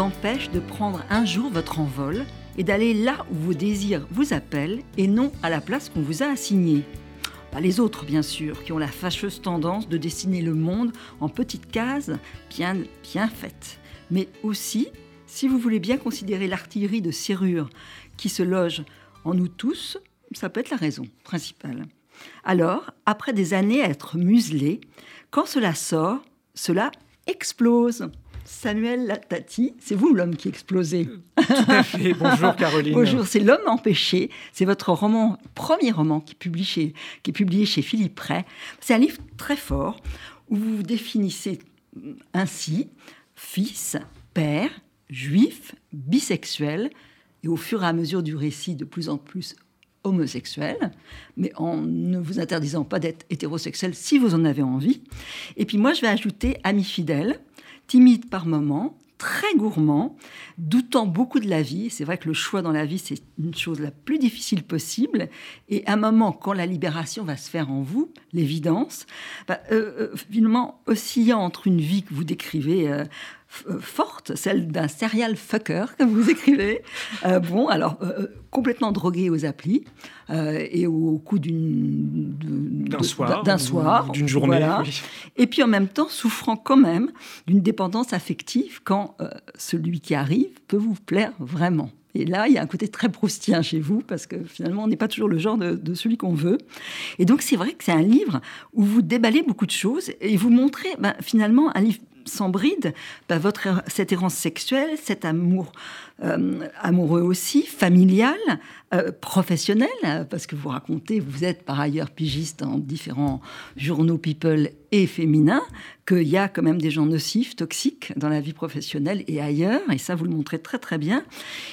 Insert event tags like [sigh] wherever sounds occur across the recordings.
empêche de prendre un jour votre envol et d'aller là où vos désirs vous appellent et non à la place qu'on vous a assignée. Pas les autres, bien sûr, qui ont la fâcheuse tendance de dessiner le monde en petites cases bien, bien faites. Mais aussi, si vous voulez bien considérer l'artillerie de serrure qui se loge en nous tous, ça peut être la raison principale. Alors, après des années à être muselé, quand cela sort, cela explose. Samuel Latati, c'est vous l'homme qui explosez. Tout à fait. Bonjour Caroline. [laughs] Bonjour, c'est L'homme empêché. C'est votre roman, premier roman qui est publié chez, qui est publié chez Philippe Ray. C'est un livre très fort où vous vous définissez ainsi fils, père, juif, bisexuel, et au fur et à mesure du récit, de plus en plus homosexuel, mais en ne vous interdisant pas d'être hétérosexuel si vous en avez envie. Et puis moi, je vais ajouter ami fidèle, timide par moments, très gourmand, doutant beaucoup de la vie. C'est vrai que le choix dans la vie, c'est une chose la plus difficile possible. Et à un moment, quand la libération va se faire en vous, l'évidence, bah, euh, euh, finalement, oscillant entre une vie que vous décrivez euh, forte, celle d'un serial fucker, [laughs] comme vous écrivez. Euh, bon, alors, euh, complètement drogué aux applis et au coup d'une, d'un soir, d'un soir, d'une journée. Et puis en même temps, souffrant quand même d'une dépendance affective quand celui qui arrive peut vous plaire vraiment. Et là, il y a un côté très proustien chez vous, parce que finalement, on n'est pas toujours le genre de, celui qu'on veut. Et donc, c'est vrai que c'est un livre où vous déballez beaucoup de choses et vous montrez ben, finalement un livre sans bride bah, votre, cette errance sexuelle, cet amour euh, amoureux aussi, familial, euh, professionnel, parce que vous racontez, vous êtes par ailleurs pigiste dans différents journaux people et féminins, qu'il y a quand même des gens nocifs, toxiques dans la vie professionnelle et ailleurs, et ça vous le montrez très très bien.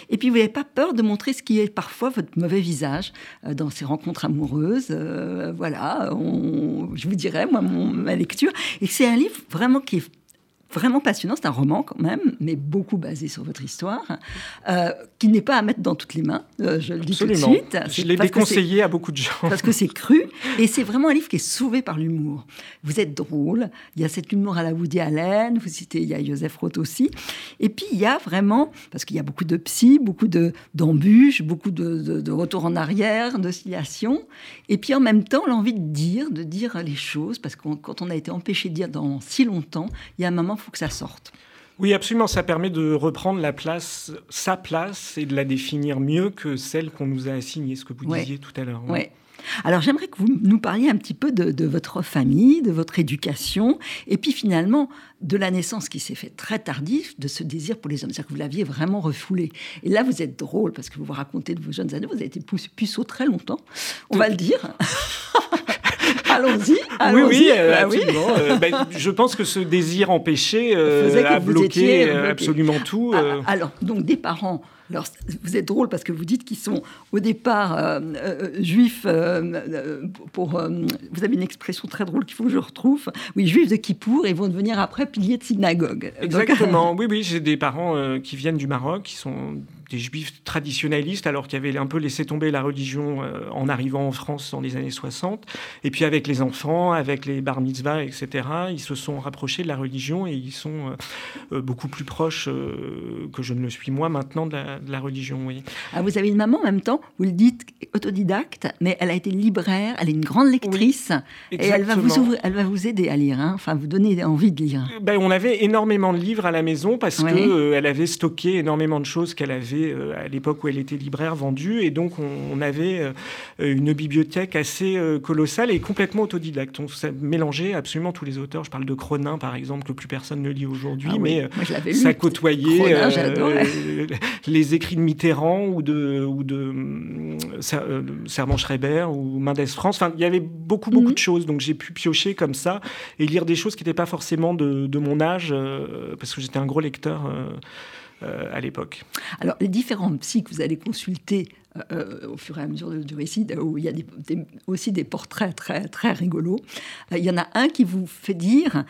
Et puis vous n'avez pas peur de montrer ce qui est parfois votre mauvais visage euh, dans ces rencontres amoureuses. voilà, je vous dirais, moi, mon, ma lecture. Et c'est un livre vraiment qui est vraiment passionnant. C'est un roman quand même, mais beaucoup basé sur votre histoire, euh, qui n'est pas à mettre dans toutes les mains, euh, je le dis tout de suite. Je l'ai déconseillé à beaucoup de gens. Parce que c'est cru, et c'est vraiment un livre qui est sauvé par l'humour. Vous êtes drôle, il y a cet humour à la Woody Allen, vous citez, il y a Joseph Roth aussi, et puis il y a vraiment, parce qu'il y a beaucoup de psy, beaucoup d'embûches, beaucoup de, de, de retours en arrière, d'oscillations, et puis en même temps l'envie de dire, de dire les choses, parce que quand on a été empêché de dire dans si longtemps, il y a un moment il faut que ça sorte. Oui, absolument. Ça permet de reprendre la place, sa place, et de la définir mieux que celle qu'on nous a assignée, ce que vous disiez tout à l'heure. Oui. Alors j'aimerais que vous nous parliez un petit peu de, votre famille, de votre éducation, et puis finalement de la naissance qui s'est faite très tardif, de ce désir pour les hommes. C'est-à-dire que vous l'aviez vraiment refoulé. Et là, vous êtes drôle parce que vous vous racontez de vos jeunes années, vous avez été puceau très longtemps, on va le dire. [laughs] Allons-y. oui, oui, euh, bah absolument. Euh, ben, je pense que ce désir empêché euh, a bloqué absolument tout. Ah, alors, donc des parents. Alors, vous êtes drôle parce que vous dites qu'ils sont au départ juifs. pour, vous avez une expression très drôle qu'il faut que je retrouve. Oui, juifs de Kippour et vont devenir après piliers de synagogue. Exactement. [laughs] oui, oui, j'ai des parents qui viennent du Maroc, qui sont des juifs traditionnalistes, alors qu'ils avaient un peu laissé tomber la religion euh, en arrivant en France dans les années 60. Et puis avec les enfants, avec les bar mitzvahs, etc., ils se sont rapprochés de la religion et ils sont euh, euh, beaucoup plus proches que je ne le suis moi maintenant de la, religion. Oui. Ah, vous avez une maman en même temps, vous le dites, autodidacte, mais elle a été libraire, elle est une grande lectrice et elle va, vous elle va vous aider à lire, hein, enfin vous donner envie de lire. Ben, on avait énormément de livres à la maison parce que qu'elle avait stocké énormément de choses qu'elle avait euh, à l'époque où elle était libraire vendue. Et donc, on, avait euh, une bibliothèque assez euh, colossale et complètement autodidacte. On mélangeait absolument tous les auteurs. Je parle de Cronin, par exemple, que plus personne ne lit aujourd'hui, ah mais ça côtoyait les écrits de Mitterrand ou de, ou de Servan Schreiber ou Mendes France. Enfin, il y avait beaucoup, beaucoup mhm. de choses. Donc, j'ai pu piocher comme ça et lire des choses qui n'étaient pas forcément de, de mon âge, parce que j'étais un gros lecteur. Euh, à l'époque. Alors, les différents psys que vous allez consulter euh, euh, au fur et à mesure du récit, où il y a aussi des portraits très, très rigolos, il y en a un qui vous fait dire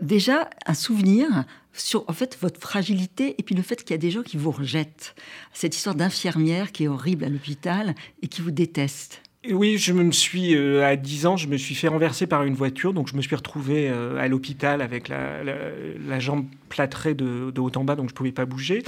déjà un souvenir sur en fait votre fragilité et puis le fait qu'il y a des gens qui vous rejettent. Cette histoire d'infirmière qui est horrible à l'hôpital et qui vous déteste. Oui, je me suis, euh, à 10 ans, je me suis fait renverser par une voiture, donc je me suis retrouvé euh, à l'hôpital avec la, jambe plâtrée de, de, haut en bas, donc je ne pouvais pas bouger.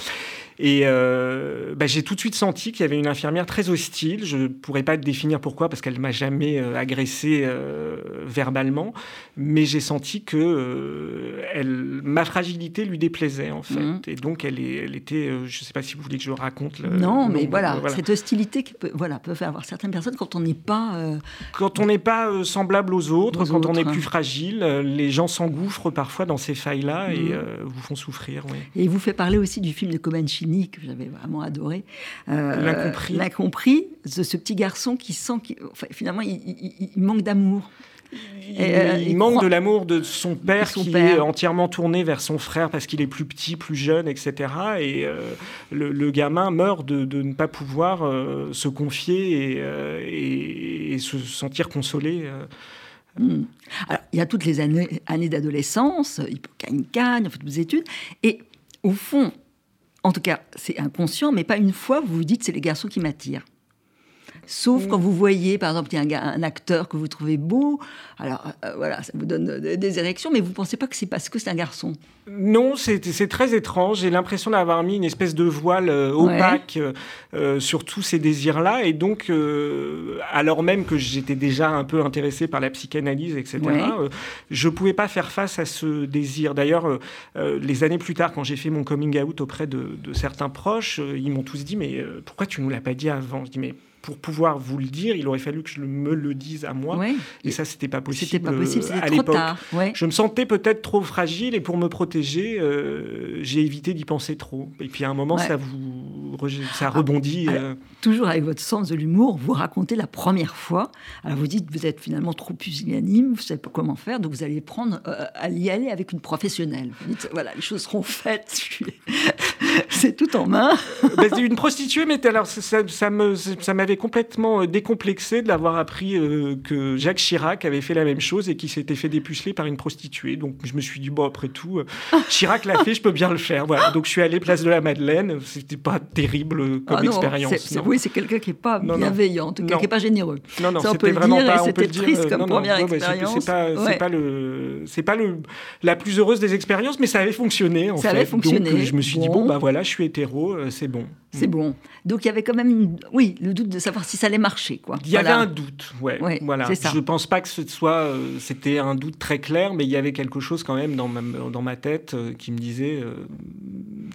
Et euh, bah, j'ai tout de suite senti qu'il y avait une infirmière très hostile. Je ne pourrais pas te définir pourquoi, parce qu'elle m'a jamais euh, agressé euh, verbalement, mais j'ai senti que elle, ma fragilité lui déplaisait en fait. Mhm. Et donc elle, est, elle était, je ne sais pas si vous voulez que je raconte. non, mais voilà, cette hostilité qui peut, voilà, peut faire avoir certaines personnes quand on n'est pas. Quand on n'est pas semblable aux autres, quand on est plus fragile, les gens s'engouffrent parfois dans ces failles-là et mhm. vous font souffrir. Et il vous fait parler aussi du film de Comanche que j'avais vraiment adoré. Euh, L'incompris. de ce petit garçon qui sent qu'il finalement il, manque d'amour. Il, euh, manque de l'amour de son père qui est entièrement tourné vers son frère parce qu'il est plus petit, plus jeune, etc. Et euh, le, gamin meurt de, ne pas pouvoir se confier et, se sentir consolé. Hmm. Alors, il y a toutes les années, années d'adolescence, il peut une cagne, il fait des études, et au fond, en tout cas, c'est inconscient, mais pas une fois vous vous dites c'est les garçons qui m'attirent. Sauf quand vous voyez, par exemple, il y a un, acteur que vous trouvez beau, alors euh, voilà, ça vous donne des érections, mais vous ne pensez pas que c'est parce que c'est un garçon. Non, c'est très étrange. J'ai l'impression d'avoir mis une espèce de voile euh, opaque euh, sur tous ces désirs-là. Et donc, alors même que j'étais déjà un peu intéressé par la psychanalyse, etc., je ne pouvais pas faire face à ce désir. D'ailleurs, les années plus tard, quand j'ai fait mon coming out auprès de, de certains proches, ils m'ont tous dit, mais pourquoi tu ne nous l'as pas dit avant? Je dis, mais pour pouvoir vous le dire, il aurait fallu que je me le dise à moi. Et ça, c'était pas possible. C'était pas possible, euh, à l'époque. Je me sentais peut-être trop fragile et pour me protéger, euh, j'ai évité d'y penser trop. Et puis à un moment, ça vous, ça rebondit. Euh. toujours avec votre sens de l'humour, vous racontez la première fois. Alors vous dites, vous êtes finalement trop pusillanime, vous savez pas comment faire, donc vous allez prendre à y aller avec une professionnelle. Vous dites, voilà, les choses seront faites. [laughs] C'est tout en main. Ben, une prostituée, mais alors ça, ça me, complètement euh, décomplexé de l'avoir appris euh, que Jacques Chirac avait fait la même chose et qu'il s'était fait dépuceler par une prostituée. Donc je me suis dit, bon, après tout, euh, [laughs] Chirac l'a fait, je peux bien le faire. Voilà. Donc je suis allé place de la Madeleine. C'était pas terrible comme ah expérience. Oui, c'est quelqu'un qui est pas bienveillant, qui n'est pas généreux. Non, non, c'était vraiment pas. C'était triste comme première expérience. C'est pas, pas, le, c'est pas le, la plus heureuse des expériences, mais ça avait fonctionné. En ça fait. avait fonctionné. Donc je me suis dit, bon, bah voilà, je suis hétéro, c'est bon. C'est bon. Donc il y avait quand même, oui, le doute de savoir si ça allait marcher, quoi. Il y avait un doute, ouais. voilà. Je pense pas que ce soit, euh, c'était un doute très clair, mais il y avait quelque chose quand même dans ma, dans ma tête euh, qui me disait, euh,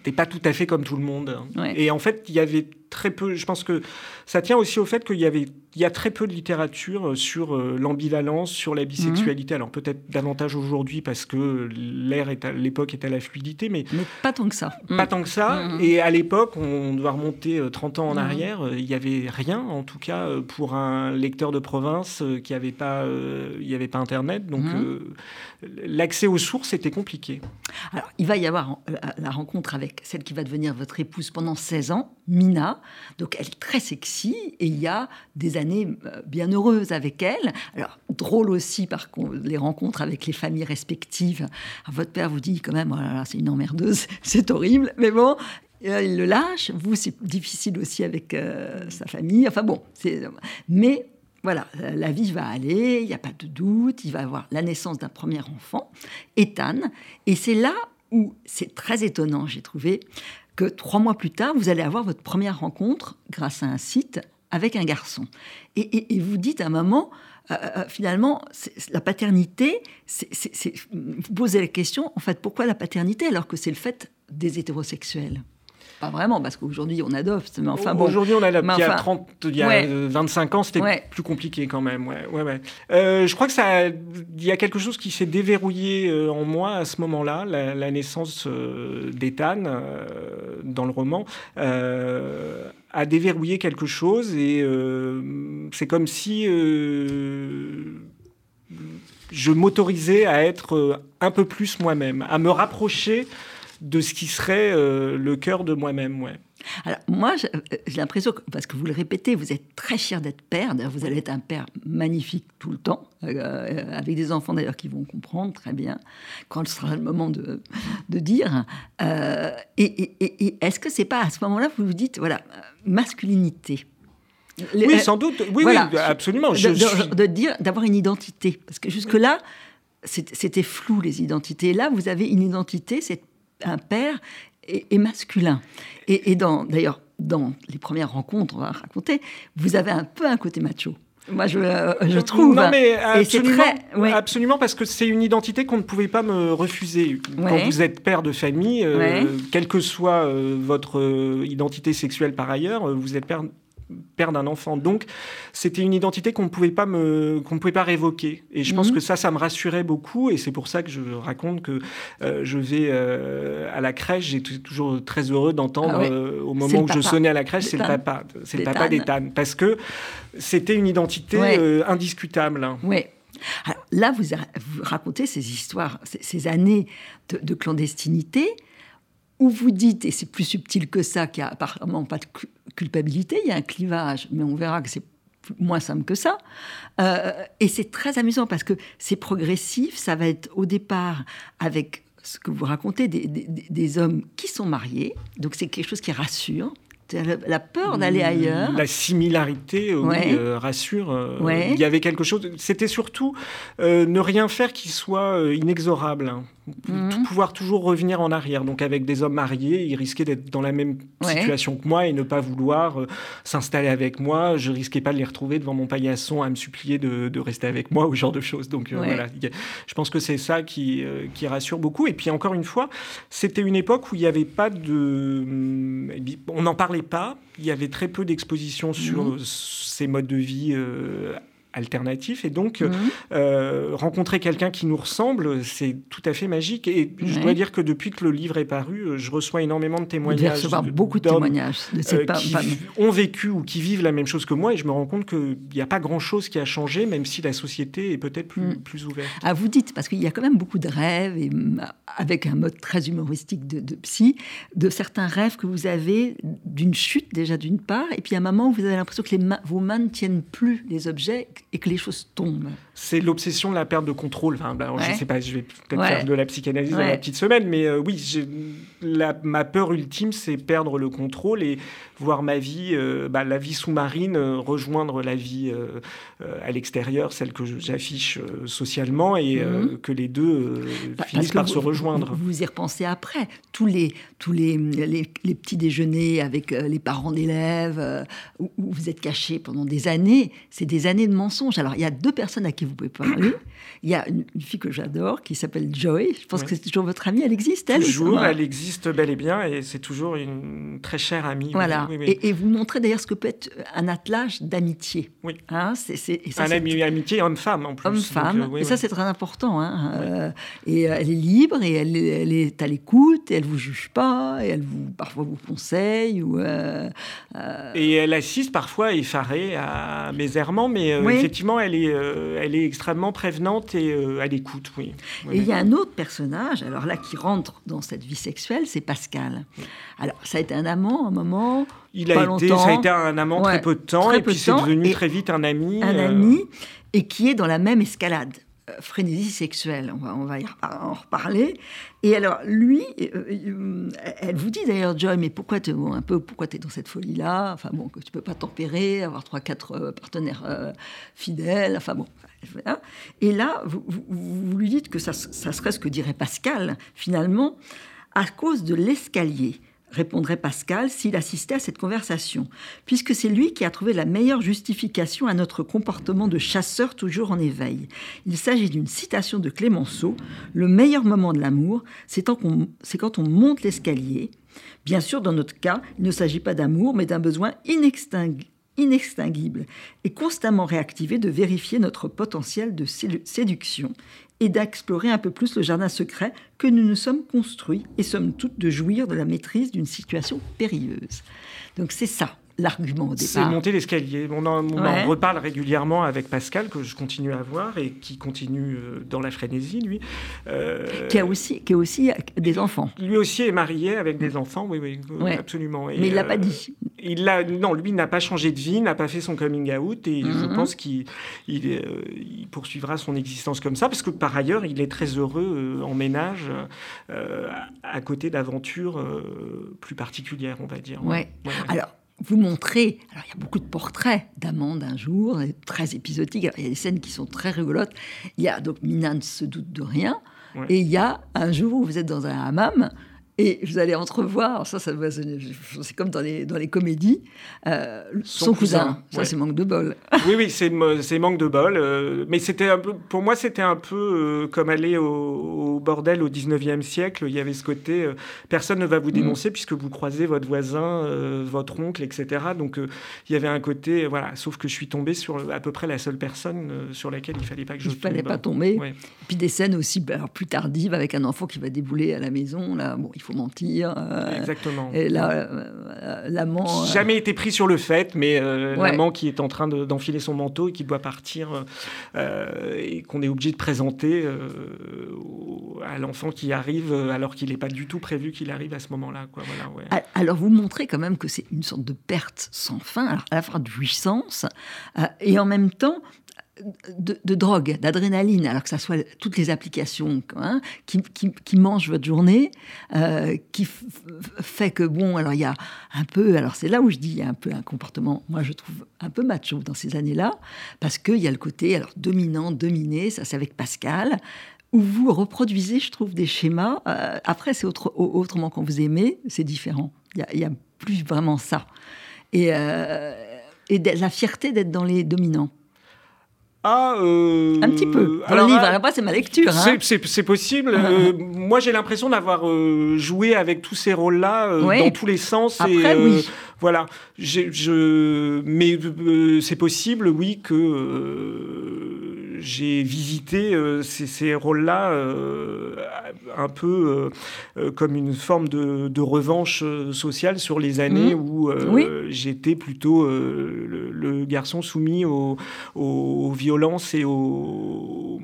t'es pas tout à fait comme tout le monde. Et en fait, il y avait très peu. Je pense que ça tient aussi au fait qu'il y avait il y a très peu de littérature euh, sur euh, l'ambivalence, sur la bisexualité. Mhm. Alors peut-être davantage aujourd'hui parce que l'ère est l'époque est à la fluidité, mais, mais pas tant que ça. Pas tant que ça. Mhm. Et à l'époque, on doit remonter 30 euh, ans en arrière, il n'y avait rien, en tout cas pour un lecteur de province qui n'avait pas, il n'y avait pas Internet, donc l'accès aux sources était compliqué. Alors il va y avoir la rencontre avec celle qui va devenir votre épouse pendant 16 ans, Mina. Donc elle est très sexy et il y a des années euh, bien heureuses avec elle. Alors drôle aussi par les rencontres avec les familles respectives. votre père vous dit quand même, oh c'est une emmerdeuse, [laughs] c'est horrible, mais bon. Euh, il le lâche. Vous, c'est difficile aussi avec euh, sa famille. Enfin bon. Mais voilà, la vie va aller, il n'y a pas de doute, il va avoir la naissance d'un premier enfant, Ethan, et c'est là où c'est très étonnant, j'ai trouvé, que trois mois plus tard, vous allez avoir votre première rencontre grâce à un site avec un garçon. Et, vous dites à moment, euh, euh, finalement, la paternité, vous posez la question, en fait, pourquoi la paternité alors que c'est le fait des hétérosexuels? Pas vraiment, parce qu'aujourd'hui on adopte. Mais enfin bon. Aujourd'hui on adopte. il y a, 30, il y a 25 ans, c'était plus compliqué quand même. Ouais, ouais, euh, je crois que ça, il y a quelque chose qui s'est déverrouillé euh, en moi à ce moment-là, la, naissance euh, d'Ethan dans le roman a déverrouillé quelque chose et c'est comme si je m'autorisais à être un peu plus moi-même, à me rapprocher de ce qui serait euh, le cœur de moi-même. Ouais. Alors, moi, euh, j'ai l'impression, parce que vous le répétez, vous êtes très fier d'être père. vous allez être un père magnifique tout le temps, euh, avec des enfants d'ailleurs qui vont comprendre très bien quand ce sera le moment de, de dire. et, et est-ce que c'est pas à ce moment-là que vous vous dites, voilà, masculinité? Oui, sans doute. Oui, oui absolument. De, de dire, d'avoir une identité. Parce que jusque-là, c'était flou, les identités. là, vous avez une identité, c'est un père et, masculin. Et, dans, d'ailleurs, dans les premières rencontres, on va raconter, vous avez un peu un côté macho. Moi, je, euh, je trouve. Non, mais absolument, absolument parce que c'est une identité qu'on ne pouvait pas me refuser. Quand vous êtes père de famille, euh, quelle que soit euh, votre identité sexuelle par ailleurs, vous êtes père père d'un enfant. Donc, c'était une identité qu'on ne pouvait pas me, qu'on ne pouvait pas révoquer. Et je pense mhm. que ça, ça me rassurait beaucoup. Et c'est pour ça que je raconte que euh, je vais euh, à la crèche. J'étais toujours très heureux d'entendre ah euh, au moment où je sonnais à la crèche, c'est le papa, c'est le papa d'Ethan, parce que c'était une identité indiscutable. Oui. Alors là, vous, racontez ces histoires, ces, années de, de clandestinité où vous dites, et c'est plus subtil que ça, qu'il n'y a apparemment pas de culpabilité, il y a un clivage, mais on verra que c'est moins simple que ça. Euh, et c'est très amusant parce que c'est progressif, ça va être au départ avec ce que vous racontez, des, des hommes qui sont mariés, donc c'est quelque chose qui rassure, la peur d'aller ailleurs. La similarité, oui, euh, rassure. Euh, il y avait quelque chose. C'était surtout euh, ne rien faire qui soit inexorable. Mhm. Pouvoir toujours revenir en arrière. Donc, avec des hommes mariés, ils risquaient d'être dans la même situation que moi et ne pas vouloir s'installer avec moi. Je risquais pas de les retrouver devant mon paillasson à me supplier de, rester avec moi ou ce genre de choses. Donc, voilà. Je pense que c'est ça qui, qui rassure beaucoup. Et puis, encore une fois, c'était une époque où il n'y avait pas de. Hum, on en parlait pas. Il y avait très peu d'expositions sur mmh. ces modes de vie euh, alternatif. Et donc, mhm. euh, rencontrer quelqu'un qui nous ressemble, c'est tout à fait magique. Et je dois dire que depuis que le livre est paru, euh, je reçois énormément de témoignages. recevoir beaucoup de témoignages de ces euh, qui ont vécu ou qui vivent la même chose que moi. Et je me rends compte qu'il n'y a pas grand-chose qui a changé, même si la société est peut-être plus, mm. plus ouverte. Ah, vous dites, parce qu'il y a quand même beaucoup de rêves, et avec un mode très humoristique de, de psy, de certains rêves que vous avez d'une chute déjà d'une part, et puis à un moment où vous avez l'impression que les vos mains ne tiennent plus les objets et que les choses tombent. C'est l'obsession de la perte de contrôle. Enfin, ben, Je ne sais pas, je vais peut-être faire de la psychanalyse dans la petite semaine, mais euh, oui, la, ma peur ultime, c'est perdre le contrôle et voir ma vie, euh, bah, la vie sous-marine, euh, rejoindre la vie à l'extérieur, celle que j'affiche socialement, et mhm. que les deux bah, finissent par se rejoindre. Vous, vous y repensez après. Tous les, tous les, les, petits déjeuners avec les parents d'élèves, où, où vous êtes cachés pendant des années, c'est des années de mensonges. Alors, il y a deux personnes à qui vous pouvez parler. Il y a une, fille que j'adore qui s'appelle Joy. Je pense que c'est toujours votre amie. Elle existe, elle Toujours, elle existe bel et bien et c'est toujours une très chère amie. Voilà. Et, vous montrez d'ailleurs ce que peut être un attelage d'amitié. Oui. Hein, c'est, un ami, amitié homme-femme en plus. Homme-femme. Euh, et ça, c'est très important. Hein. Euh, et euh, elle est libre et elle, elle est à l'écoute et elle vous juge pas et elle vous parfois vous conseille. Ou, Et elle assiste parfois effarée à mes errements, mais effectivement, elle est, elle est extrêmement prévenante et à l'écoute, oui. Et il y a un autre personnage, alors là, qui rentre dans cette vie sexuelle, c'est Pascal. Alors, ça a été un amant un moment. Il a été, ça a été un amant très peu de temps, et puis c'est devenu très vite un ami. Un ami, et qui est dans la même escalade frénésie sexuelle. On va, on va en reparler. Et alors, lui, euh, euh, elle vous dit d'ailleurs, Joy, mais pourquoi tu un peu, es dans cette folie-là? Enfin bon, que tu peux pas tempérer, avoir trois, quatre euh, partenaires fidèles. Enfin bon. Et là, vous, vous, lui dites que ça, ça serait ce que dirait Pascal, finalement, à cause de l'escalier répondrait Pascal s'il assistait à cette conversation, puisque c'est lui qui a trouvé la meilleure justification à notre comportement de chasseur toujours en éveil. Il s'agit d'une citation de Clémenceau Le meilleur moment de l'amour, c'est quand on monte l'escalier. Bien sûr, dans notre cas, il ne s'agit pas d'amour, mais d'un besoin inextinguible et constamment réactivé de vérifier notre potentiel de séduction et d'explorer un peu plus le jardin secret que nous nous sommes construits et sommes toutes de jouir de la maîtrise d'une situation périlleuse. Donc c'est ça l'argument au départ. C'est monter l'escalier. On, en, reparle régulièrement avec Pascal, que je continue à voir et qui continue euh, dans la frénésie, lui. Euh, qui, a aussi, qui a aussi des enfants. Lui aussi est marié avec des enfants, oui, oui, absolument. Mais il ne l'a pas dit. Euh, il a, non, lui n'a pas changé de vie, n'a pas fait son coming out et je mhm. pense qu'il il, poursuivra son existence comme ça parce que par ailleurs, il est très heureux en ménage à côté d'aventures plus particulières, on va dire. Ouais. Alors, vous montrez, alors il y a beaucoup de portraits d'amants d'un jour, très épisodiques, il y a des scènes qui sont très rigolotes. Il y a donc Mina ne se doute de rien, et il y a un jour où vous êtes dans un hammam, et vous allez entrevoir, ça, ça c'est comme dans les, dans les comédies, euh, son, cousin. Ça, c'est manque de bol. [laughs] Oui, oui, c'est manque de bol. Euh, mais c'était un peu, pour moi, c'était un peu euh, comme aller au, bordel au 19e siècle. Il y avait ce côté, personne ne va vous mm. dénoncer puisque vous croisez votre voisin, votre oncle, etc. Donc, il y avait un côté, voilà, sauf que je suis tombé sur à peu près la seule personne sur laquelle il fallait pas que je il tombe. Il fallait pas tomber. Puis des scènes aussi alors, plus tardives avec un enfant qui va débouler à la maison. Là, bon, il faut mentir. Euh, Exactement. Et là, euh, l'amant. Euh, jamais été pris sur le fait, mais l'amant qui est en train d'enfiler son manteau et qui doit partir et qu'on est obligé de présenter à l'enfant qui arrive alors qu'il n'est pas du tout prévu qu'il arrive à ce moment-là. Voilà, Alors vous montrez quand même que c'est une sorte de perte sans fin, alors à la fois de jouissance et en même temps de, drogue, d'adrénaline, alors que ça soit toutes les applications hein, qui, qui, mangent votre journée, euh, qui fait que, bon, alors il y a un peu, alors c'est là où je dis, il y a un peu un comportement, moi je trouve un peu macho dans ces années-là, parce qu'il y a le côté, alors dominant, dominé, ça c'est avec Pascal, où vous reproduisez, je trouve, des schémas. Euh, après, c'est autre, autrement quand vous aimez, c'est différent. Il n'y a, plus vraiment ça. Et, euh, et la fierté d'être dans les dominants. Ah, euh, un petit peu. Dans le livre, après c'est ma lecture. Hein. C'est possible. [laughs] Euh, moi, j'ai l'impression d'avoir euh, joué avec tous ces rôles-là dans tous les sens. Après, oui. Voilà. Je, mais c'est possible, oui, que j'ai visité euh, ces, rôles-là euh, un peu euh, comme une forme de, revanche sociale sur les années mmh. où j'étais plutôt le, garçon soumis aux, violences et aux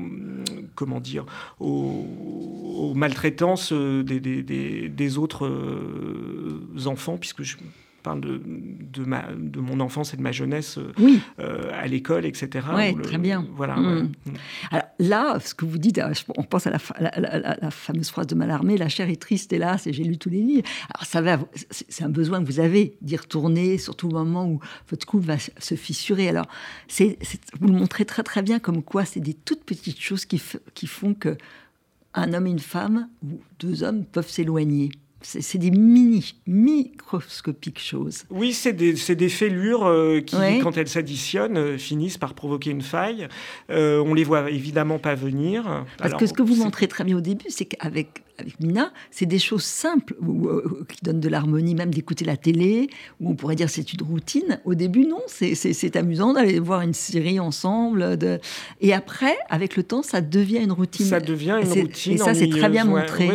comment dire aux, maltraitances des, des autres enfants puisque je de, de, ma, de mon enfance et de ma jeunesse euh, euh, à l'école, etc. Oui, très bien. Voilà. Mm. Alors là, ce que vous dites, euh, on pense à la, la, fameuse phrase de Mallarmé, la chair est triste, hélas, et j'ai lu tous les livres. Alors ça va, c'est un besoin que vous avez d'y retourner, surtout au moment où votre couple va se fissurer. Alors, c'est, vous le montrez très très bien comme quoi c'est des toutes petites choses qui, qui font que un homme et une femme, ou deux hommes, peuvent s'éloigner c'est des mini, microscopiques choses. Oui, c'est des, des, fêlures euh, qui, quand elles s'additionnent, euh, finissent par provoquer une faille. Euh, on les voit évidemment pas venir. Parce que ce que vous montrez très bien au début, c'est qu'avec avec Mina, c'est des choses simples euh, qui donnent de l'harmonie, même d'écouter la télé, où on pourrait dire c'est une routine. Au début, non, c'est amusant d'aller voir une série ensemble. De... Et après, avec le temps, ça devient une routine. Ça devient une routine. Et ça, c'est très bien montré.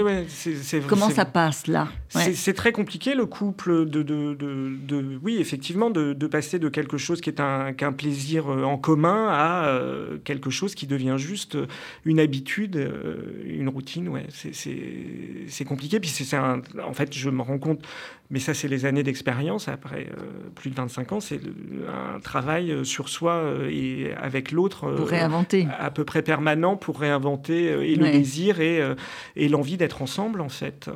Comment ça passe là? C'est très compliqué, le couple, de, de, de, oui, effectivement, de, passer de quelque chose qui est un, qu'un plaisir euh, en commun à euh, quelque chose qui devient juste une habitude, une routine. Ouais, c'est c'est compliqué. Puis c'est en fait, je me rends compte, mais ça, c'est les années d'expérience. Après euh, plus de 25 ans, c'est un travail euh, sur soi euh, et avec l'autre. pour réinventer. À, peu près permanent pour réinventer et le désir et, et l'envie d'être ensemble, en fait.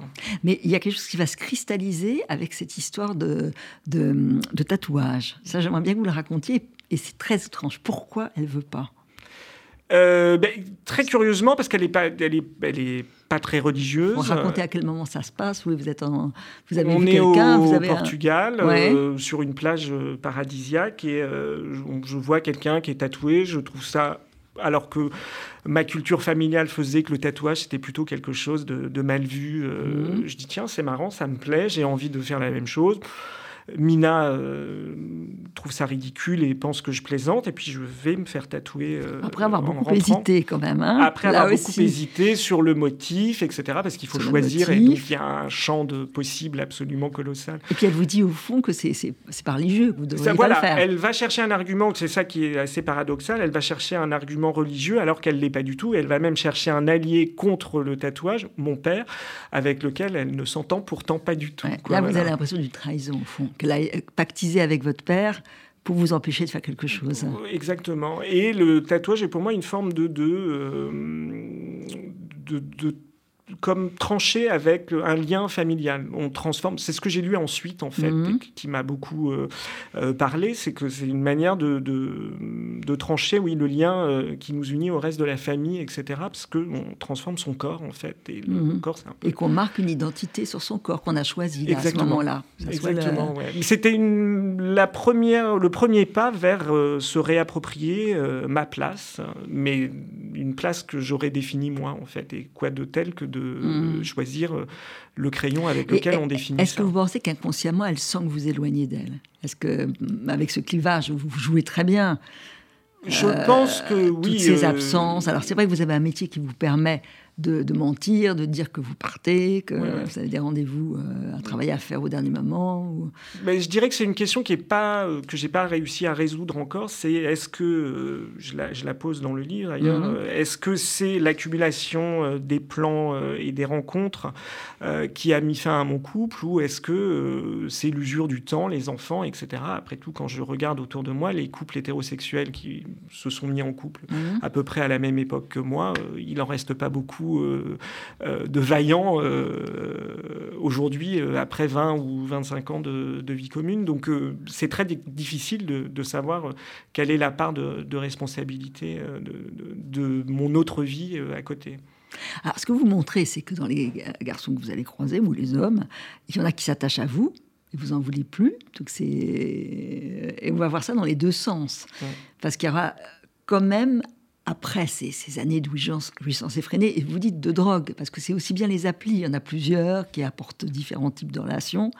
Mais il y a quelque chose qui va se cristalliser avec cette histoire de, de, de tatouage. Ça, j'aimerais bien que vous le racontiez. Et c'est très étrange. Pourquoi elle veut pas? Ben, très curieusement, parce qu'elle n'est pas, elle est, elle est pas très religieuse. Vous racontez à quel moment ça se passe? Oui, vous êtes en, vous avez On est au, vous avez Portugal, euh, sur une plage euh, paradisiaque, et euh, je, vois quelqu'un qui est tatoué. Je trouve ça alors que ma culture familiale faisait que le tatouage c'était plutôt quelque chose de, mal vu. Mmh. Je dis tiens c'est marrant, ça me plaît, j'ai envie de faire la même chose. Mina euh, trouve ça ridicule et pense que je plaisante, et puis je vais me faire tatouer. Euh, Après avoir beaucoup hésité, quand même. Hein. Après avoir beaucoup hésité sur le motif, etc., parce qu'il faut choisir, et donc il y a un champ de possible absolument colossal. Et puis elle vous dit au fond que c'est par religieux vous devriez ça, voilà, le faire. Elle va chercher un argument, c'est ça qui est assez paradoxal, elle va chercher un argument religieux alors qu'elle ne l'est pas du tout. Elle va même chercher un allié contre le tatouage, mon père, avec lequel elle ne s'entend pourtant pas du tout. là, vous avez l'impression d'une trahison, au fond qu'elle a pactisé avec votre père pour vous empêcher de faire quelque chose. Exactement. Et le tatouage est pour moi une forme de, de, euh, de, comme tranché avec un lien familial. On transforme. C'est ce que j'ai lu ensuite, en fait, Mhm. qui m'a beaucoup euh, euh, parlé. C'est que c'est une manière de, de, de trancher, oui, le lien euh, qui nous unit au reste de la famille, etc. Parce que on transforme son corps, en fait. Et le Mhm. corps, c'est un peu. Et qu'on marque une identité sur son corps qu'on a choisi là, à ce moment-là. Le- Exactement. ouais. C'était une- la première, le premier pas vers euh, se réapproprier euh, ma place, mais une place que j'aurais définie moi en fait. Et quoi de tel que de Mhm. choisir euh, le crayon avec Et lequel on définit Est-ce que vous pensez qu'inconsciemment, elle sent que vous éloignez d'elle? Est-ce que, mm, avec ce clivage, vous jouez très bien? Je euh, pense que oui. toutes ces euh, absences Alors, c'est vrai que vous avez un métier qui vous permet de, de mentir, de dire que vous partez, que Ouais, vous avez des rendez-vous, euh, un travail à faire au dernier moment. ou- Mais je dirais que c'est une question qui est pas euh, que j'ai pas réussi à résoudre encore. C'est est-ce que euh, je, la, je la pose dans le livre d'ailleurs. Mhm. euh, Est-ce que c'est l'accumulation des plans et des rencontres qui a mis fin à mon couple ou est-ce que c'est l'usure du temps, les enfants, etc. Après tout, quand je regarde autour de moi les couples hétérosexuels qui se sont mis en couple Mhm. à peu près à la même époque que moi, il en reste pas beaucoup euh, euh, de vaillants euh, aujourd'hui, après 20 ou 25 ans de, de vie commune. Donc c'est très di- difficile de, de savoir quelle est la part de, de responsabilité de, mon autre vie à côté. Alors, ce que vous montrez, c'est que dans les ga- garçons que vous allez croiser, ou les hommes, il y en a qui s'attachent à vous et vous en voulez plus. Donc c'est et on va voir ça dans les deux sens, Ouais. parce qu'il y aura quand même après ces, années de jouissance, effrénée, et vous dites de drogue, parce que c'est aussi bien les applis, il y en a plusieurs qui apportent différents types de relations.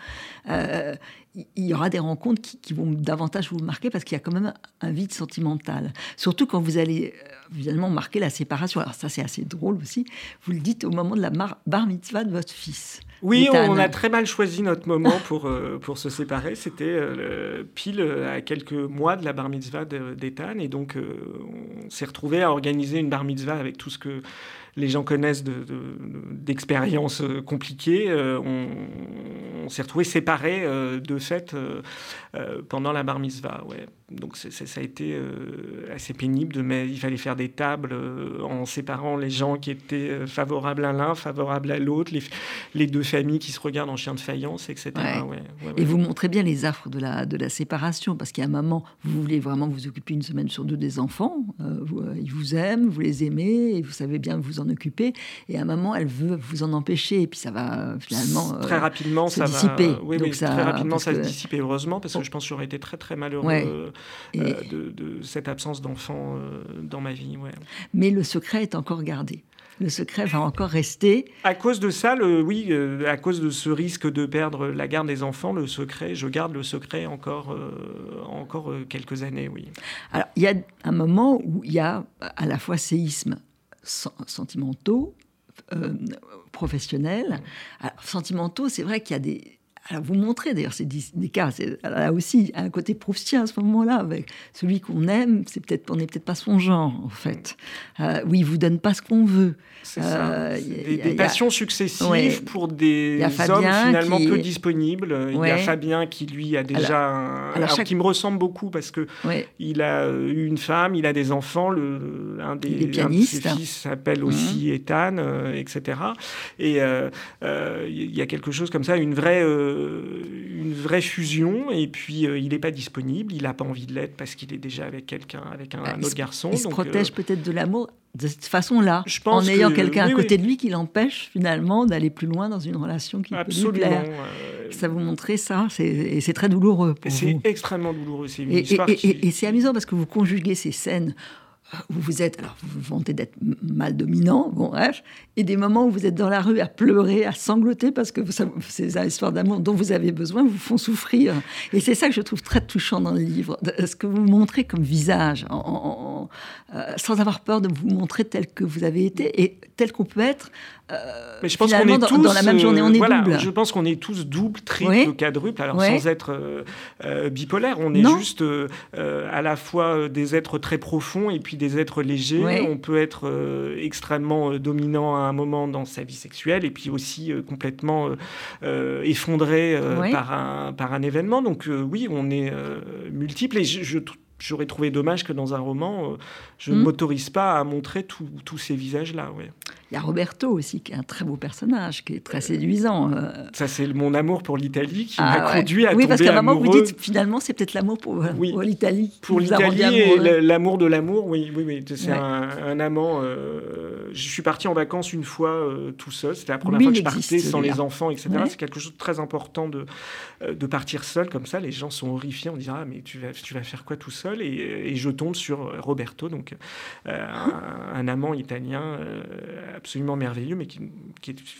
Euh, il y aura des rencontres qui, vont davantage vous marquer parce qu'il y a quand même un vide sentimental. Surtout quand vous allez euh, finalement marquer la séparation. Alors ça c'est assez drôle aussi. Vous le dites au moment de la bar mitzvah de votre fils. Oui, Ethan. on a très mal choisi notre moment pour, euh, pour se séparer. C'était euh, le- pile euh, à quelques mois de la bar mitzvah de- d'Ethan. Et donc, on s'est retrouvé à organiser une bar mitzvah avec tout ce que les gens connaissent de- de- d'expériences euh, compliquées. Euh, on on s'est retrouvé séparés euh, de fait pendant la bar mitzvah. Ouais. Donc, ça a été assez pénible. Mais il fallait faire des tables en séparant les gens qui étaient favorables à l'un, favorables à l'autre, les, les deux familles qui se regardent en chien de faïence, etc. Ouais. Ouais, ouais, Et vous montrez bien les affres de la, de la séparation, parce a un moment, vous voulez vraiment vous occuper une semaine sur deux des enfants, euh, vous- euh, ils vous aiment, vous les aimez, et vous savez bien vous en occuper, et à un moment, elle veut vous en empêcher, et puis ça va euh, finalement... euh, très rapidement, se ça dissiper. va. Oui, Donc oui, ça- très rapidement, ça que- se dissipe, heureusement, parce que je pense que j'aurais été très, très malheureux Ouais. euh, et- euh, de, de cette absence d'enfant euh, dans ma vie. Ouais. Mais le secret est encore gardé. Le secret va encore rester. À cause de ça, le, oui, euh, à cause de ce risque de perdre la garde des enfants, le secret, je garde le secret encore, euh, encore euh, quelques années, oui. Alors, il y a un moment où il y a à la fois séismes sen- sentimentaux, euh, professionnels. Sentimentaux, c'est vrai qu'il y a des. Alors, vous montrez d'ailleurs ces des cas, c'est là aussi un côté proustien à ce moment-là, avec celui qu'on aime, c'est peut-être, on n'est peut-être pas son genre en fait. Euh, oui, il vous donne pas ce qu'on veut. C'est Euh, ça. a- des, a- a- passions successives Ouais. pour des a hommes finalement peu disponibles. Il y a. Fabien qui lui a déjà, un- alors alors, chaque- qui me ressemble beaucoup parce que Ouais. il a euh, eu une femme, il a des enfants. Le, un des, Il est un de pianiste. ses fils s'appelle aussi Ethan, euh, etc. Et euh, euh, il y a quelque chose comme ça, une vraie, euh, une vraie fusion. Et puis euh, il n'est pas disponible, il n'a pas envie de l'être parce qu'il est déjà avec quelqu'un, avec un, Ah, un il autre garçon. Il se protège euh, peut-être de l'amour de cette façon-là, en ayant que- quelqu'un oui, à côté oui. de lui qui l'empêche finalement d'aller plus loin dans une relation qui peut lui absolument. plaire. euh, Ça vous montrait ça, c'est- et c'est très douloureux pour c'est vous. extrêmement douloureux. C'est une Et, et- histoire et- qui- et- et c'est amusant parce que vous conjuguez ces scènes où vous êtes, alors vous vantez d'être mal dominant, bon bref, et des moments où vous êtes dans la rue à pleurer, à sangloter parce que ces histoires d'amour dont vous avez besoin vous font souffrir. Et c'est ça que je trouve très touchant dans le livre, ce que vous montrez comme visage, euh, sans avoir peur de vous montrer tel que vous avez été et tel qu'on peut être. Euh, Mais je pense qu'on est dans, tous dans la même journée, on euh, est voilà, double. Je pense qu'on est tous double, triple, Oui. quadruple. Alors Oui. sans être euh, euh, bipolaire, on est Non. juste euh, euh, à la fois euh, des êtres très profonds et puis des êtres légers. Oui. On peut être euh, extrêmement euh, dominant à un moment dans sa vie sexuelle et puis aussi euh, complètement euh, euh, effondré euh, par un par un événement. Donc euh, oui, on est euh, multiples et je, je tr- J'aurais trouvé dommage que dans un roman, euh, je ne Mm. m'autorise pas à montrer tous tous ces visages-là. Ouais. Il y a Roberto aussi, qui est un très beau personnage, qui est très séduisant. Ça, c'est mon amour pour l'Italie qui ah m'a conduit à oui, parce qu'à un moment, vous dites, finalement, c'est peut-être l'amour pour, l'Italie. Pour l'Italie et l'amour de l'amour, oui, oui, oui. C'est un, amant. je suis parti en vacances une fois tout seul. C'était la première fois que je partais sans les enfants, etc. C'est quelque chose de très important de, de partir seul comme ça. Les gens sont horrifiés. On dirait, ah, mais tu vas, tu vas faire quoi tout seul? Et, et je tombe sur Roberto, donc euh, un, amant italien euh, absolument merveilleux, mais qui,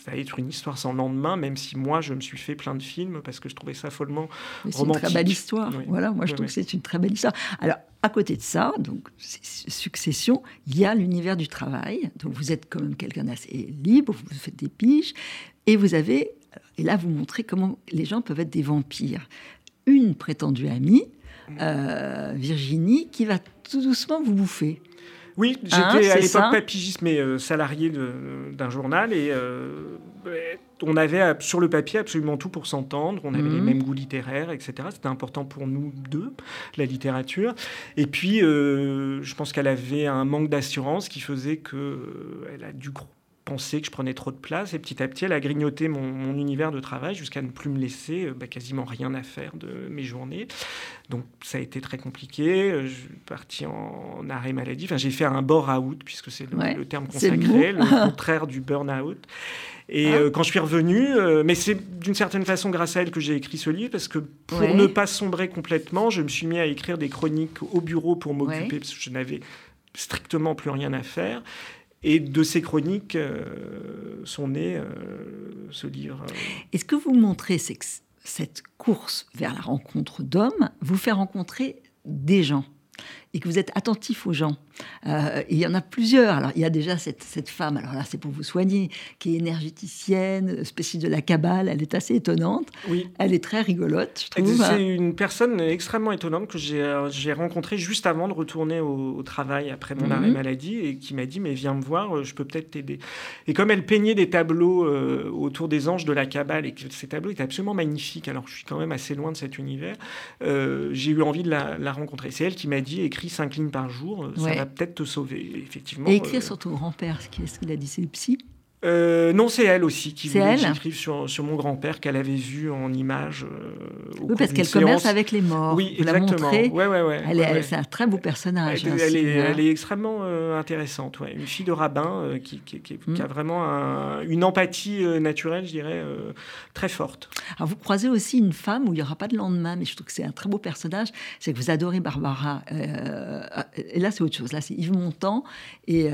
va être une histoire sans lendemain, même si moi je me suis fait plein de films parce que je trouvais ça follement romantique. C'est une très belle histoire. Voilà, moi je trouve que c'est une très belle histoire. Alors à côté de ça, donc succession, il y a l'univers du travail. Donc vous êtes quand même quelqu'un d'assez libre, vous faites des piges, et vous avez, et là vous montrez comment les gens peuvent être des vampires. Une prétendue amie, euh, Virginie, qui va tout doucement vous bouffer. Oui, hein, j'étais à l'époque pas pigiste, mais euh, salarié d'un journal et euh, on avait sur le papier absolument tout pour s'entendre. On avait les mhm. mêmes goûts littéraires, etc. C'était important pour nous deux, la littérature. Et puis, je pense qu'elle avait un manque d'assurance qui faisait qu'elle a dû pensait que je prenais trop de place et petit à petit elle a grignoté mon, univers de travail jusqu'à ne plus me laisser euh, bah, quasiment rien à faire de mes journées. Donc ça a été très compliqué. Euh, je suis parti en, arrêt maladie. Enfin, j'ai fait un bore-out puisque c'est le, terme consacré, le, contraire du burn-out. Et ah. euh, quand je suis revenu, mais c'est d'une certaine façon grâce à elle que j'ai écrit ce livre, parce que pour ne pas sombrer complètement, je me suis mis à écrire des chroniques au bureau pour m'occuper, parce que je n'avais strictement plus rien à faire. Et de ces chroniques euh, sont nés euh, ce livre. Et ce que vous montrez, cette course vers la rencontre d'hommes vous fait rencontrer des gens? Et que vous êtes attentif aux gens. Euh, il y en a plusieurs. Alors, il y a déjà cette, cette femme, alors là, c'est pour vous soigner, qui est énergéticienne, spécialiste de la cabale. Elle est assez étonnante. Oui. Elle est très rigolote, je trouve. C'est une personne extrêmement étonnante que j'ai rencontrée juste avant de retourner au, travail après mon arrêt mhm. maladie et qui m'a dit Mais viens me voir, je peux peut-être t'aider. Et comme elle peignait des tableaux euh, autour des anges de la cabale et que ces tableaux étaient absolument magnifiques, alors je suis quand même assez loin de cet univers, euh, j'ai eu envie de la, la rencontrer. C'est elle qui m'a dit Écris cinq lignes par jour, ça va peut-être te sauver. Effectivement. Et écrire euh, sur ton grand-père, ce qu'il a dit, c'est le psy euh, non, c'est elle aussi qui voulait que sur, sur mon grand-père qu'elle avait vu en image. Euh, oui, parce qu'elle commerce avec les morts. Oui, exactement. Ouais, ouais, ouais, elle c'est un très beau personnage. Elle, hein, elle, est, elle est, extrêmement intéressante. Ouais. Une fille de rabbin qui, qui, qui, a mm. vraiment une empathie naturelle, je dirais, très forte. Alors, vous croisez aussi une femme où il n'y aura pas de lendemain, mais je trouve que c'est un très beau personnage. C'est que vous adorez Barbara. et là, c'est autre chose. Là, c'est Yves Montand et,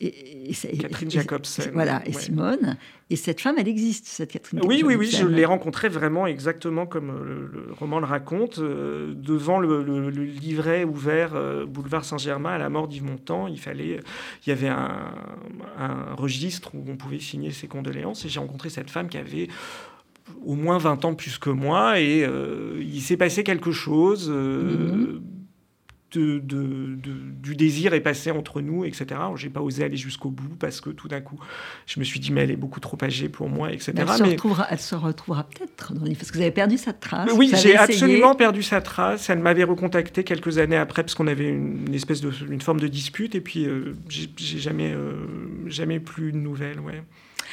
et, Catherine Jacobs. Voilà, et Simone. Et cette femme, elle existe, cette Catherine. Oui, oui, oui, je l'ai rencontrée vraiment exactement comme euh, le, roman le raconte, euh, devant le, livret ouvert euh, boulevard Saint-Germain à la mort d'Yves Montand. Il fallait, il y avait un, registre où on pouvait signer ses condoléances. Et j'ai rencontré cette femme qui avait au moins 20 ans plus que moi et il s'est passé quelque chose. Mm-hmm de, du désir est passé entre nous, etc. J'ai pas osé aller jusqu'au bout parce que tout d'un coup, je me suis dit, mais elle est beaucoup trop âgée pour moi, etc. elle, se retrouvera, elle se retrouvera peut-être dans parce que vous avez perdu sa trace. Oui, j'ai absolument perdu sa trace. Elle m'avait recontacté quelques années après parce qu'on avait une, espèce de une forme de dispute et puis euh, j'ai jamais, euh, jamais plus de nouvelles. Ouais.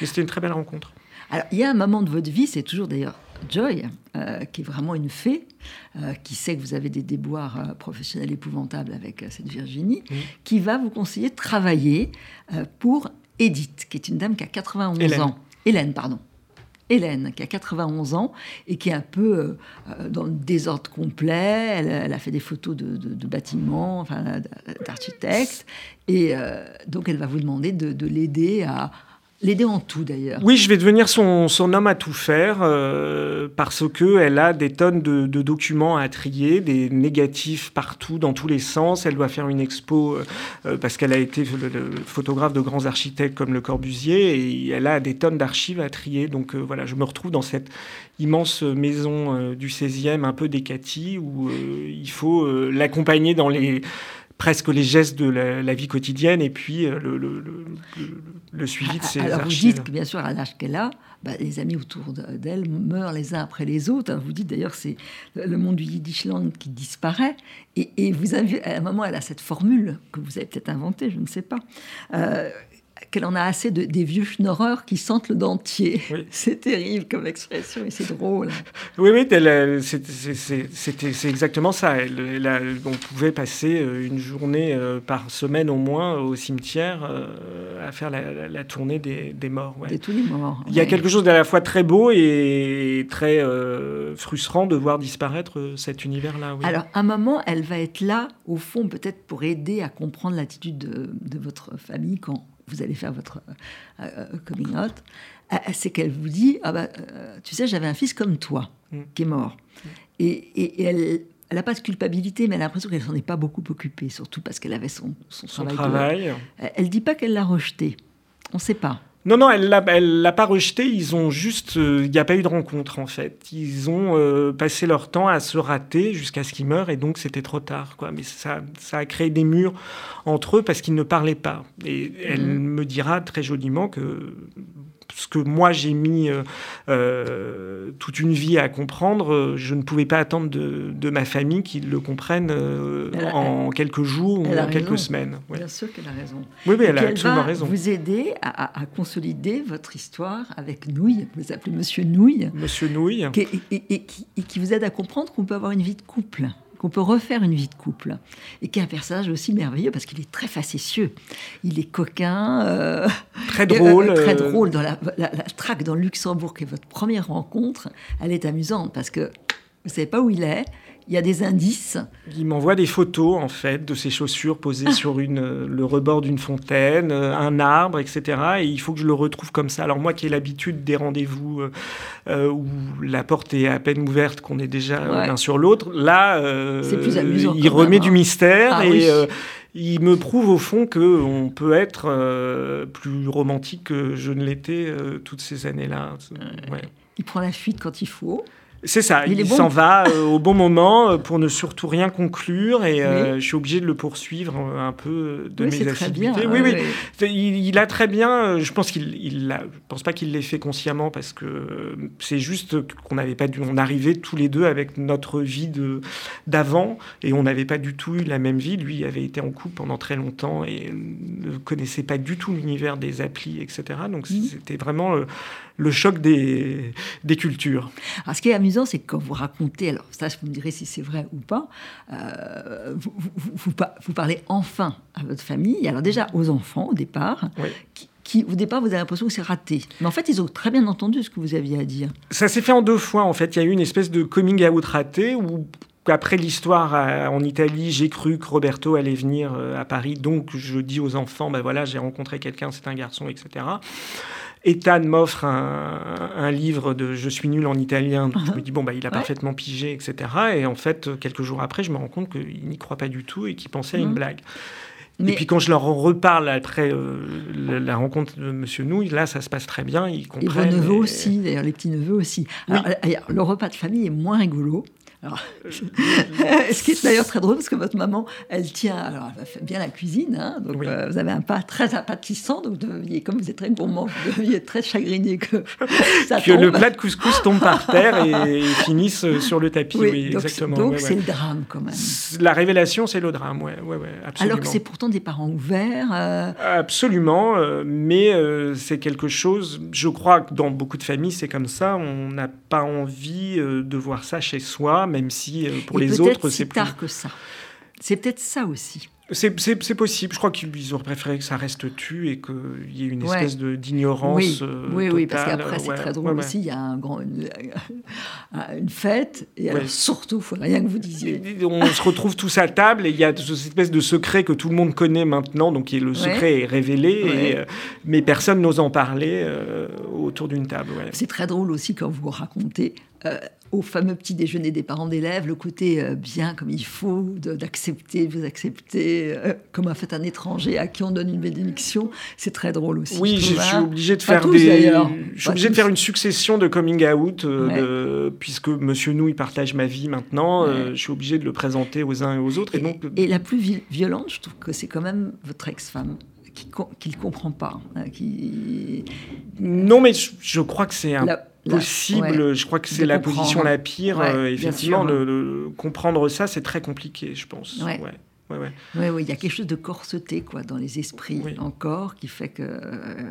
Mais c'était une très belle rencontre. Alors, il y a un moment de votre vie, c'est toujours d'ailleurs Joy, euh, qui est vraiment une fée, euh, qui sait que vous avez des déboires euh, professionnels épouvantables avec cette Virginie, qui va vous conseiller de travailler pour Edith, qui est une dame qui a 91 ans. Hélène, pardon. Hélène, qui a 91 ans et qui est un peu dans le désordre complet. Elle, a fait des photos de, bâtiments, enfin, d'architectes. Et donc, elle va vous demander de l'aider à, L'aider en tout d'ailleurs. Oui, je vais devenir son, son homme à tout faire euh, parce que elle a des tonnes de, documents à trier, des négatifs partout, dans tous les sens. Elle doit faire une expo euh, euh, parce qu'elle a été photographe de grands architectes comme Le Corbusier et elle a des tonnes d'archives à trier. Donc voilà, je me retrouve dans cette immense maison du 16e, un peu décatie, où il faut l'accompagner dans les presque les gestes de la, vie quotidienne et puis euh, le, le, le, suivi de ses Alors vous dites que bien sûr à l'âge qu'elle a, bah, les amis autour d'elle meurent les uns après les autres. Vous dites d'ailleurs c'est le monde du Yiddishland qui disparaît. Et, vous avez à un moment elle a cette formule que vous avez peut-être inventée, je ne sais pas. Euh, qu'elle en a assez de, des vieux schnorreurs qui sentent le dentier. [laughs] C'est terrible comme expression et c'est drôle. Oui, oui, c'est exactement ça. on pouvait passer euh, une journée euh, par semaine au moins au cimetière euh, à faire la, tournée des, morts. Des tous les morts. Il y a quelque chose d'à la fois très beau et très frustrant de voir disparaître cet univers-là. Alors, à un moment, elle va être là, au fond, peut-être pour aider à comprendre l'attitude de, de votre famille quand vous allez faire votre euh, euh, coming out, euh, c'est qu'elle vous dit ah bah, Tu sais, j'avais un fils comme toi mm. qui est mort. Mm. Et, elle. n'a pas de culpabilité, mais elle a l'impression qu'elle s'en est pas beaucoup occupée, surtout parce qu'elle avait son, son, travail. Elle ne dit pas qu'elle l'a rejeté. On ne sait pas. Non, non, elle ne l'a pas rejeté. Ils ont juste. Euh, il n'y a pas eu de rencontre, en fait. Ils ont euh, passé leur temps à se rater jusqu'à ce qu'ils meurent, et donc c'était trop tard. Quoi. Mais ça, ça a créé des murs entre eux parce qu'ils ne parlaient pas. Et elle mmh. me dira très joliment que ce que moi j'ai mis euh, euh, toute une vie à comprendre, euh, je ne pouvais pas attendre de, ma famille qu'ils le comprennent en quelques jours ou en quelques semaines. Bien sûr qu'elle a raison. Oui, oui, elle a absolument raison. Vous aider à, consolider votre histoire avec Nouille? Vous appelez Monsieur Nouille. Monsieur Nouille. et qui vous aide à comprendre qu'on peut avoir une vie de couple qu'on peut refaire une vie de couple, et qui est un personnage aussi merveilleux parce qu'il est très facétieux, il est coquin, euh, très drôle, très euh, drôle. Dans la, la, traque dans Luxembourg, qui est votre première rencontre, elle est amusante parce que vous savez pas où il est, il y a des indices. Il m'envoie des photos, en fait, de ses chaussures posées sur une, le rebord d'une fontaine, euh, un arbre, etc. Et il faut que je le retrouve comme ça. Alors moi qui ai l'habitude des rendez-vous euh, euh, où la porte est à peine ouverte, qu'on est déjà l'un sur l'autre, là, plus amusant il remet du hein. mystère ah et... il me prouve au fond qu'on peut être plus romantique que je ne l'étais toutes ces années-là. Il prend la fuite quand il faut. C'est ça, il, s'en va euh, au bon moment euh, pour ne surtout rien conclure et euh, je suis obligé de le poursuivre un peu de mes activités. oui, oui, Il, a très bien, je pense qu'il, il je pense pas qu'il l'ait fait consciemment parce que c'est juste qu'on n'avait pas dû, on arrivait tous les deux avec notre vie de d'avant et on n'avait pas du tout eu la même vie. Lui avait été en couple pendant très longtemps et ne connaissait pas du tout l'univers des applis, etc. Donc mmh. c'était vraiment le choc des, des cultures. Alors, ce qui est amusant, c'est que quand vous racontez, alors ça, vous me direz si c'est vrai ou pas, euh, vous, vous, vous, parlez enfin à votre famille, alors déjà aux enfants au départ, qui, au départ, vous avez l'impression que c'est raté. Mais en fait, ils ont très bien entendu ce que vous aviez à dire. Ça s'est fait en deux fois, en fait. Il y a eu une espèce de coming out raté où après l'histoire euh, en Italie, j'ai cru que Roberto allait venir euh, à Paris, donc je dis aux enfants, ben voilà, j'ai rencontré quelqu'un, c'est un garçon, etc. Ethan m'offre un, livre de Je suis nul en italien. je me dis, bon, bah, il a parfaitement pigé, etc. Et en fait, quelques jours après, je me rends compte qu'il n'y croit pas du tout et qu'il pensait à une mhm. blague. Et puis quand je leur reparle après euh, la, rencontre de Monsieur Nouille, là, ça se passe très bien, ils comprennent. Et vos neveux aussi, d'ailleurs, les petits neveux aussi. Alors, le repas de famille est moins rigolo. Alors, euh, [laughs] ce qui est d'ailleurs très drôle parce que votre maman, elle tient, alors elle fait bien la cuisine, hein, donc euh, vous avez un pas très appâtissant, donc vous comme vous êtes très gourmand, vous deviez être très chagriné que [laughs] ça que le plat de couscous tombe par terre et, finisse euh, sur le tapis. Oui, donc exactement. Donc c'est le drame quand même. La révélation, c'est le drame, ouais, ouais, ouais absolument. Alors que c'est pourtant des parents ouverts. Absolument, mais c'est quelque chose. Je crois que dans beaucoup de familles, c'est comme ça. On n'a pas envie de voir ça chez soi même si euh, pour les autres, c'est plus tard que ça. C'est peut-être ça aussi. C'est possible. Je crois qu'ils auraient préféré que ça reste tu et qu'il y ait une espèce de d'ignorance. Oui, euh, oui, oui, parce qu'après, c'est très drôle aussi. Il y a un grand, une, une fête. Et alors, surtout, il faut rien que vous disiez. On se retrouve tous à table et il y a cette espèce de secret que tout le monde connaît maintenant. Donc, le secret est révélé, et, euh, mais personne n'ose en parler autour d'une table. C'est très drôle aussi quand vous racontez au fameux petit déjeuner des parents d'élèves, le côté euh, bien comme il faut, d'accepter, de, vous accepter euh, comme a fait un étranger à qui on donne une bénédiction, c'est très drôle aussi. Oui, je, suis hein. obligé de faire des, je suis obligé de faire une succession de coming out, euh, puisque Monsieur nous il partage ma vie maintenant, je suis obligé de le présenter aux uns et aux autres. Et, donc, et la plus violente, je trouve que c'est quand même votre ex-femme qui ne comprend pas. Hein, qui... Non, mais je, crois que c'est un possible. je crois que c'est la position la pire. Euh, effectivement, de, comprendre ça, c'est très compliqué, je pense. ouais, ouais. Oui, oui, il y a quelque chose de corseté quoi, dans les esprits encore qui fait que. Euh,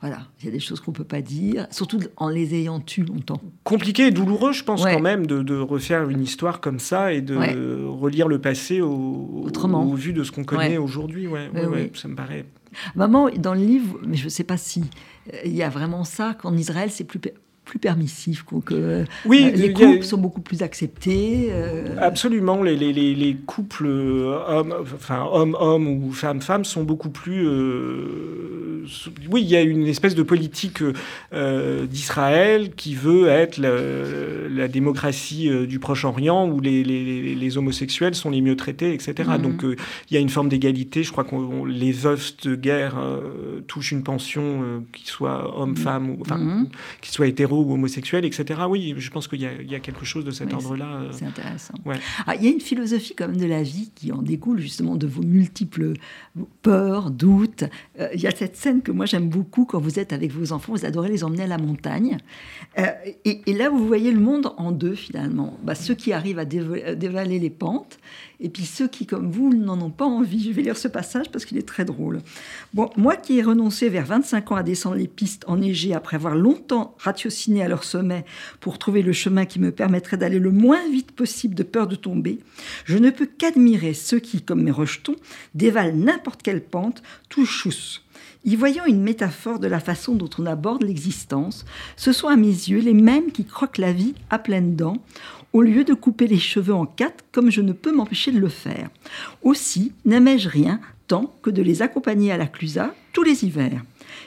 voilà, il y a des choses qu'on ne peut pas dire, surtout en les ayant tues longtemps. Compliqué et douloureux, je pense, quand même, de, de, refaire une histoire comme ça et de relire le passé au, Autrement. au, vu de ce qu'on connaît aujourd'hui. Ouais, ouais, ça me paraît. Maman, dans le livre, mais je ne sais pas si euh, il y a vraiment ça, qu'en Israël, c'est plus plus permissif, que oui, euh, les couples sont beaucoup plus acceptés. Euh. Absolument, les, les, les, couples hommes, enfin homme-homme ou femme-femme sont beaucoup plus oui, il y a une espèce de politique euh, d'Israël qui veut être la, démocratie euh, du Proche-Orient où les, les, homosexuels sont les mieux traités, etc. Mhm. Donc euh, il y a une forme d'égalité. Je crois que les veufs de guerre touchent une pension qui soit homme-femme, ou enfin, mhm. qui soit hétéro ou homosexuel, etc. Oui, je pense qu'il y, a quelque chose de cet ordre-là. C'est intéressant. Ah, il y a une philosophie quand même de la vie qui en découle justement de vos multiples peurs, doutes. il y a cette scène que moi j'aime beaucoup quand vous êtes avec vos enfants, vous adorez les emmener à la montagne. Euh, et, là, vous voyez le monde en deux finalement. Bah, ceux qui arrivent à dévaler les pentes et puis ceux qui, comme vous, n'en ont pas envie. Je vais lire ce passage parce qu'il est très drôle. Bon, moi qui ai renoncé vers 25 ans à descendre les pistes enneigées après avoir longtemps ratiociné à leur sommet pour trouver le chemin qui me permettrait d'aller le moins vite possible de peur de tomber, je ne peux qu'admirer ceux qui, comme mes rejetons, dévalent n'importe quelle pente, tout chousse. Y voyant une métaphore de la façon dont on aborde l'existence, ce sont à mes yeux les mêmes qui croquent la vie à pleines dents, au lieu de couper les cheveux en quatre comme je ne peux m'empêcher de le faire. Aussi n'aimais-je rien tant que de les accompagner à la Clusa tous les hivers.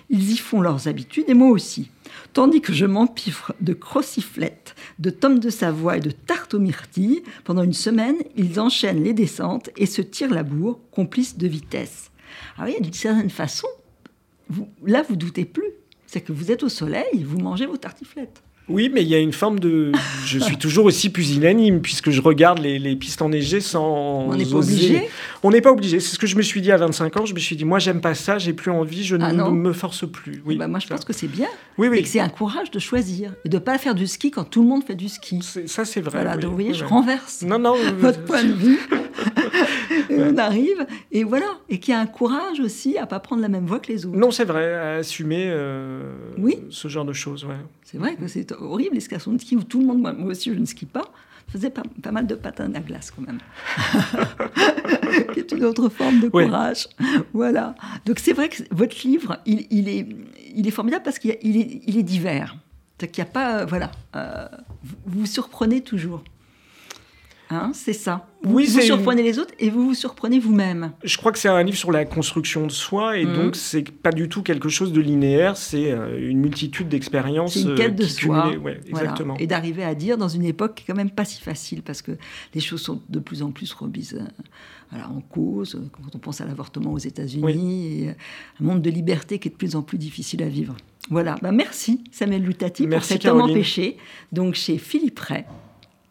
Ils y font leurs habitudes et moi aussi. Tandis que je m'empiffre de crociflettes, de tomes de Savoie et de tartes aux myrtilles, pendant une semaine, ils enchaînent les descentes et se tirent la bourre, complices de vitesse. Ah oui, d'une certaine façon, là, vous doutez plus. C'est que vous êtes au soleil, vous mangez vos tartiflettes. Oui, mais il y a une forme de. Je suis toujours aussi pusillanime puisque je regarde les, pistes enneigées sans. On n'est pas obligé. On n'est pas obligé. C'est ce que je me suis dit à 25 ans. Je me suis dit, moi, j'aime pas ça, j'ai plus envie, je ah ne me force plus. Oui, bah, moi, je pense que c'est bien. Oui, oui. Et que c'est un courage de choisir et de ne pas faire du ski quand tout le monde fait du ski. Ça, c'est vrai. Voilà, donc vous voyez, je renverse non, non, [laughs] votre point de vue. [laughs] on arrive, et voilà. Et qu'il y a un courage aussi à pas prendre la même voie que les autres. Non, c'est vrai, à assumer euh, oui. ce genre de choses. Ouais. C'est vrai que c'est horrible, les stations de ski où tout le monde, moi aussi je ne skie pas, faisait pas, mal de patins à glace quand même. [laughs] qui est une autre forme de courage. Voilà. Donc c'est vrai que votre livre, il, est, il est formidable parce qu'il est, il est divers. qu'il n'y a pas. Voilà. Euh, vous vous surprenez toujours. Hein, c'est ça. Vous, oui, vous surprenez les autres et vous vous surprenez vous-même. Je crois que c'est un livre sur la construction de soi et donc mhm. donc c'est pas du tout quelque chose de linéaire, c'est euh, une multitude d'expériences. C'est une quête de soi. exactement. Et d'arriver à dire dans une époque qui est quand même pas si facile parce que les choses sont de plus en plus remises euh, en cause. Quand on pense à l'avortement aux États-Unis, et un monde de liberté qui est de plus en plus difficile à vivre. Voilà. Bah, merci Samuel Lutati pour cet homme empêché. Donc chez Philippe Ray.